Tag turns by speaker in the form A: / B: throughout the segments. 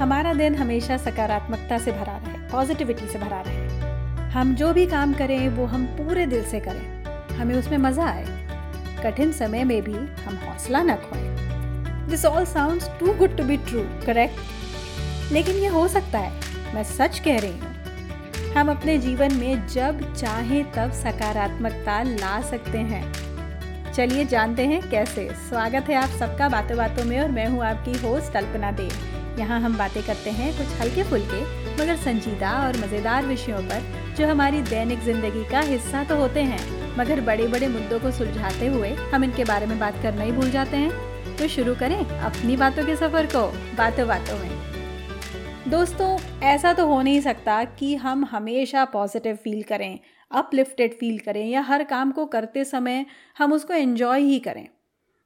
A: हमारा दिन हमेशा सकारात्मकता से भरा रहे पॉजिटिविटी से भरा रहे। हम जो भी काम करें, वो हम पूरे दिल से करें। हमें उसमें मज़ा आए। कठिन समय में भी हम हौसला न खोएँ। This all sounds too good to be true correct लेकिन ये हो सकता है। मैं सच कह रही हूँ। हम अपने जीवन में जब चाहें तब सकारात्मकता ला सकते हैं। चलिए जानते हैं कैसे। स्वागत है आप सबका बातों बातों में और मैं हूँ आपकी होस्ट अल्पना देव। यहाँ हम बातें करते हैं कुछ हल्के फुल्के, मगर संजीदा और मज़ेदार विषयों पर, जो हमारी दैनिक ज़िंदगी का हिस्सा तो होते हैं, मगर बड़े बड़े मुद्दों को सुलझाते हुए हम इनके बारे में बात करना ही भूल जाते हैं। तो शुरू करें अपनी बातों के सफ़र को, बातों बातों में। दोस्तों, ऐसा तो हो नहीं सकता कि हम हमेशा पॉजिटिव फील करें अपलिफ्टेड फील करें, या हर काम को करते समय हम उसको एन्जॉय ही करें।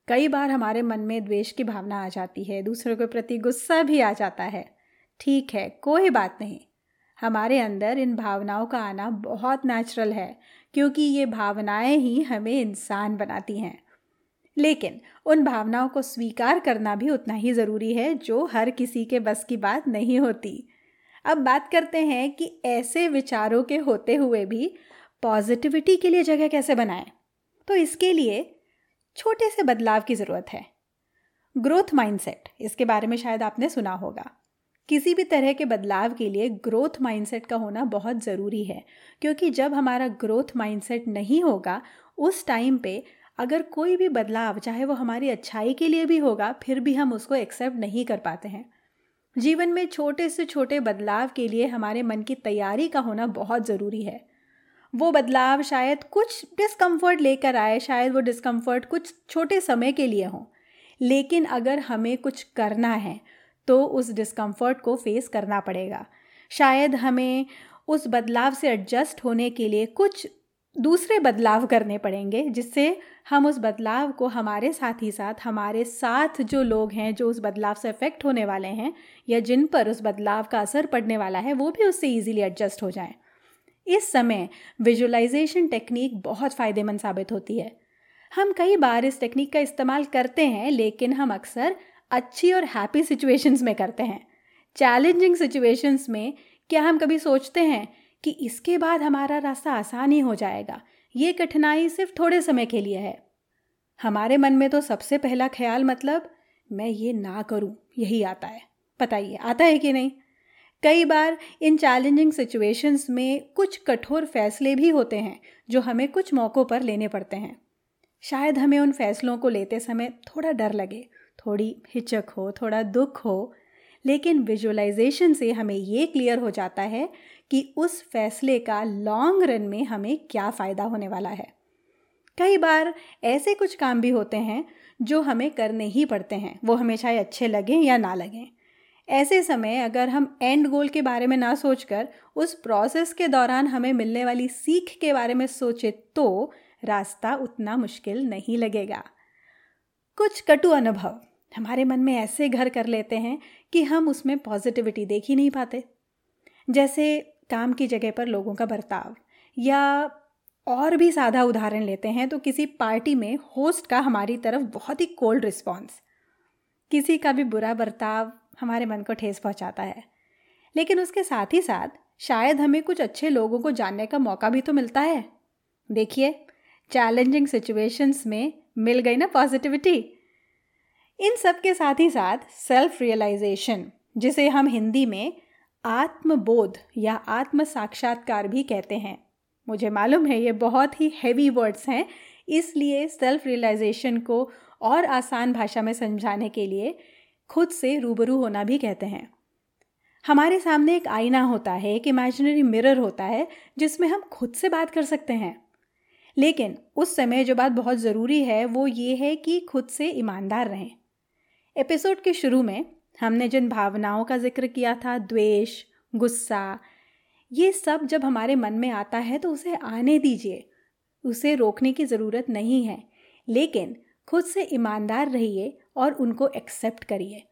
A: कई बार हमारे मन में द्वेष की भावना आ जाती है, दूसरों के प्रति गुस्सा भी आ जाता है। ठीक है, कोई बात नहीं। हमारे अंदर इन भावनाओं का आना बहुत नेचुरल है, क्योंकि ये भावनाएँ ही हमें इंसान बनाती हैं। लेकिन उन भावनाओं को स्वीकार करना भी उतना ही ज़रूरी है, जो हर किसी के बस की बात नहीं होती। अब बात करते हैं कि ऐसे विचारों के होते हुए भी पॉजिटिविटी के लिए जगह कैसे बनाएँ? तो इसके लिए छोटे से बदलाव की ज़रूरत है। ग्रोथ माइंडसेट इसके बारे में शायद आपने सुना होगा। किसी भी तरह के बदलाव के लिए ग्रोथ माइंडसेट का होना बहुत ज़रूरी है, क्योंकि जब हमारा ग्रोथ माइंडसेट नहीं होगा, उस टाइम पे अगर कोई भी बदलाव, चाहे वो हमारी अच्छाई के लिए भी होगा, फिर भी हम उसको एक्सेप्ट नहीं कर पाते हैं। जीवन में छोटे से छोटे बदलाव के लिए हमारे मन की तैयारी का होना बहुत ज़रूरी है। वो बदलाव शायद कुछ डिस्कम्फर्ट लेकर आए, शायद वो डिस्कम्फर्ट कुछ छोटे समय के लिए हो। लेकिन अगर हमें कुछ करना है तो उस डिस्कम्फर्ट को फेस करना पड़ेगा। शायद हमें उस बदलाव से एडजस्ट होने के लिए कुछ दूसरे बदलाव करने पड़ेंगे, जिससे हम उस बदलाव को हमारे साथ ही साथ, हमारे साथ जो लोग हैं, जो उस बदलाव से अफेक्ट होने वाले हैं, या जिन पर उस बदलाव का असर पड़ने वाला है, वो भी उससे ईजिली एडजस्ट हो जाएँ। इस समय विजुअलाइजेशन टेक्निक बहुत फ़ायदेमंद साबित होती है। हम कई बार इस टेक्निक का इस्तेमाल करते हैं, लेकिन हम अक्सर अच्छी और हैप्पी सिचुएशंस में करते हैं। चैलेंजिंग सिचुएशंस में क्या हम कभी सोचते हैं कि इसके बाद हमारा रास्ता आसान ही हो जाएगा? ये कठिनाई सिर्फ़ थोड़े समय के लिए है। हमारे मन में तो सबसे पहला ख्याल मतलब मैं ये ना करूँ, यही आता है। पता ही आता है कि नहीं? कई बार इन चैलेंजिंग सिचुएशंस में कुछ कठोर फैसले भी होते हैं, जो हमें कुछ मौक़ों पर लेने पड़ते हैं। शायद हमें उन फैसलों को लेते समय थोड़ा डर लगे, थोड़ी हिचक हो, थोड़ा दुख हो, लेकिन विजुअलाइजेशन से हमें ये क्लियर हो जाता है कि उस फैसले का लॉन्ग रन में हमें क्या फ़ायदा होने वाला है। कई बार ऐसे कुछ काम भी होते हैं, जो हमें करने ही पड़ते हैं, वो हमें चाहे अच्छे लगें या ना लगें। ऐसे समय अगर हम एंड गोल के बारे में ना सोचकर उस प्रोसेस के दौरान हमें मिलने वाली सीख के बारे में सोचे तो रास्ता उतना मुश्किल नहीं लगेगा। कुछ कटु अनुभव हमारे मन में ऐसे घर कर लेते हैं कि हम उसमें पॉजिटिविटी देख ही नहीं पाते। जैसे काम की जगह पर लोगों का बर्ताव या और भी सादा उदाहरण लेते हैं तो किसी पार्टी में होस्ट का हमारी तरफ़ बहुत ही कोल्ड रिस्पॉन्स किसी का भी बुरा बर्ताव हमारे मन को ठेस पहुंचाता है। लेकिन उसके साथ ही साथ शायद हमें कुछ अच्छे लोगों को जानने का मौका भी तो मिलता है। देखिए चैलेंजिंग सिचुएशंस में मिल गई ना पॉजिटिविटी इन सब के साथ ही साथ सेल्फ रियलाइजेशन जिसे हम हिंदी में आत्मबोध या आत्म साक्षात्कार भी कहते हैं। मुझे मालूम है ये बहुत ही हैवी वर्ड्स हैं, इसलिए सेल्फ रियलाइजेशन को और आसान भाषा में समझाने के लिए खुद से रूबरू होना भी कहते हैं। हमारे सामने एक आईना होता है, एक इमेजिनरी मिरर होता है, जिसमें हम खुद से बात कर सकते हैं। लेकिन उस समय जो बात बहुत ज़रूरी है, वो ये है कि खुद से ईमानदार रहें। एपिसोड के शुरू में हमने जिन भावनाओं का ज़िक्र किया था, द्वेष, गुस्सा, ये सब जब हमारे मन में आता है तो उसे आने दीजिए। उसे रोकने की ज़रूरत नहीं है। लेकिन खुद से ईमानदार रहिए और उनको एक्सेप्ट करिए।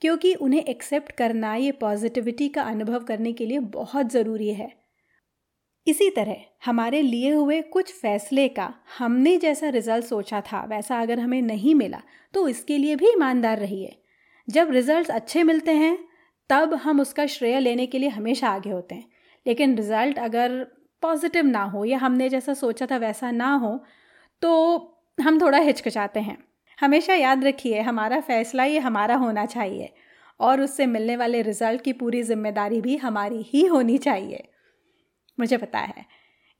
A: क्योंकि उन्हें एक्सेप्ट करना, ये पॉजिटिविटी का अनुभव करने के लिए बहुत ज़रूरी है। इसी तरह, हमारे लिए हुए कुछ फैसले का हमने जैसा रिज़ल्ट सोचा था, वैसा अगर हमें नहीं मिला तो इसके लिए भी ईमानदार रहिए। जब रिजल्ट्स अच्छे मिलते हैं, तब हम उसका श्रेय लेने के लिए हमेशा आगे होते हैं। लेकिन रिज़ल्ट अगर पॉजिटिव ना हो, या हमने जैसा सोचा था वैसा ना हो तो हम थोड़ा हिचकिचाते हैं। हमेशा याद रखिए, हमारा फ़ैसला ये हमारा होना चाहिए और उससे मिलने वाले रिज़ल्ट की पूरी ज़िम्मेदारी भी हमारी ही होनी चाहिए। मुझे पता है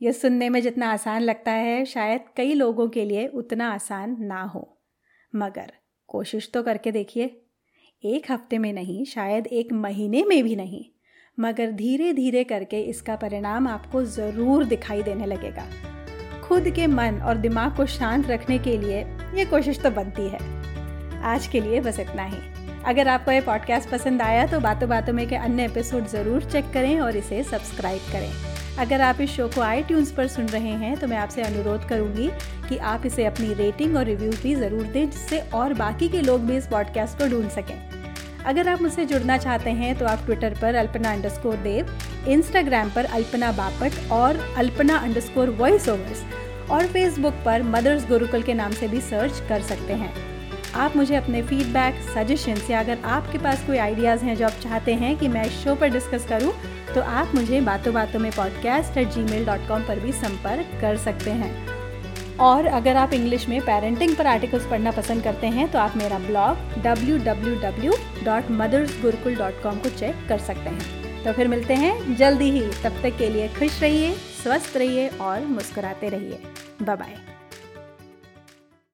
A: यह सुनने में जितना आसान लगता है, शायद कई लोगों के लिए उतना आसान ना हो। मगर कोशिश तो करके देखिए, एक हफ़्ते में नहीं, शायद एक महीने में भी नहीं, मगर धीरे धीरे करके इसका परिणाम आपको ज़रूर दिखाई देने लगेगा। खुद के मन और दिमाग को शांत रखने के लिए ये कोशिश तो बनती है। आज के लिए बस इतना ही। अगर आपको ये पॉडकास्ट पसंद आया तो बातों बातों में के अन्य एपिसोड ज़रूर चेक करें और इसे सब्सक्राइब करें। अगर आप इस शो को आई पर सुन रहे हैं तो मैं आपसे अनुरोध करूँगी कि आप इसे अपनी रेटिंग और रिव्यू भी ज़रूर दें, जिससे और बाकी के लोग भी इस पॉडकास्ट को ढूंढ सकें। अगर आप मुझसे जुड़ना चाहते हैं तो आप ट्विटर पर अल्पना अंडरस्कोर देव इंस्टाग्राम पर अल्पना बापट और अल्पना अंडरस्कोर वॉइस ओवर्स और फेसबुक पर मदर्स गुरुकुल के नाम से भी सर्च कर सकते हैं। आप मुझे अपने फीडबैक सजेशंस या अगर आपके पास कोई आइडियाज़ हैं जो आप चाहते हैं कि मैं इस शो पर डिस्कस करूँ तो आप मुझे बातों बातों में podcast at Gmail dot com पर भी संपर्क कर सकते हैं। और अगर आप इंग्लिश में पेरेंटिंग पर आर्टिकल्स पढ़ना पसंद करते हैं तो आप मेरा ब्लॉग डब्ल्यू को चेक कर सकते हैं। तो फिर मिलते हैं, जल्दी ही। तब तक के लिए खुश रहिए, स्वस्थ रहिए और मुस्कुराते रहिए। Bye bye.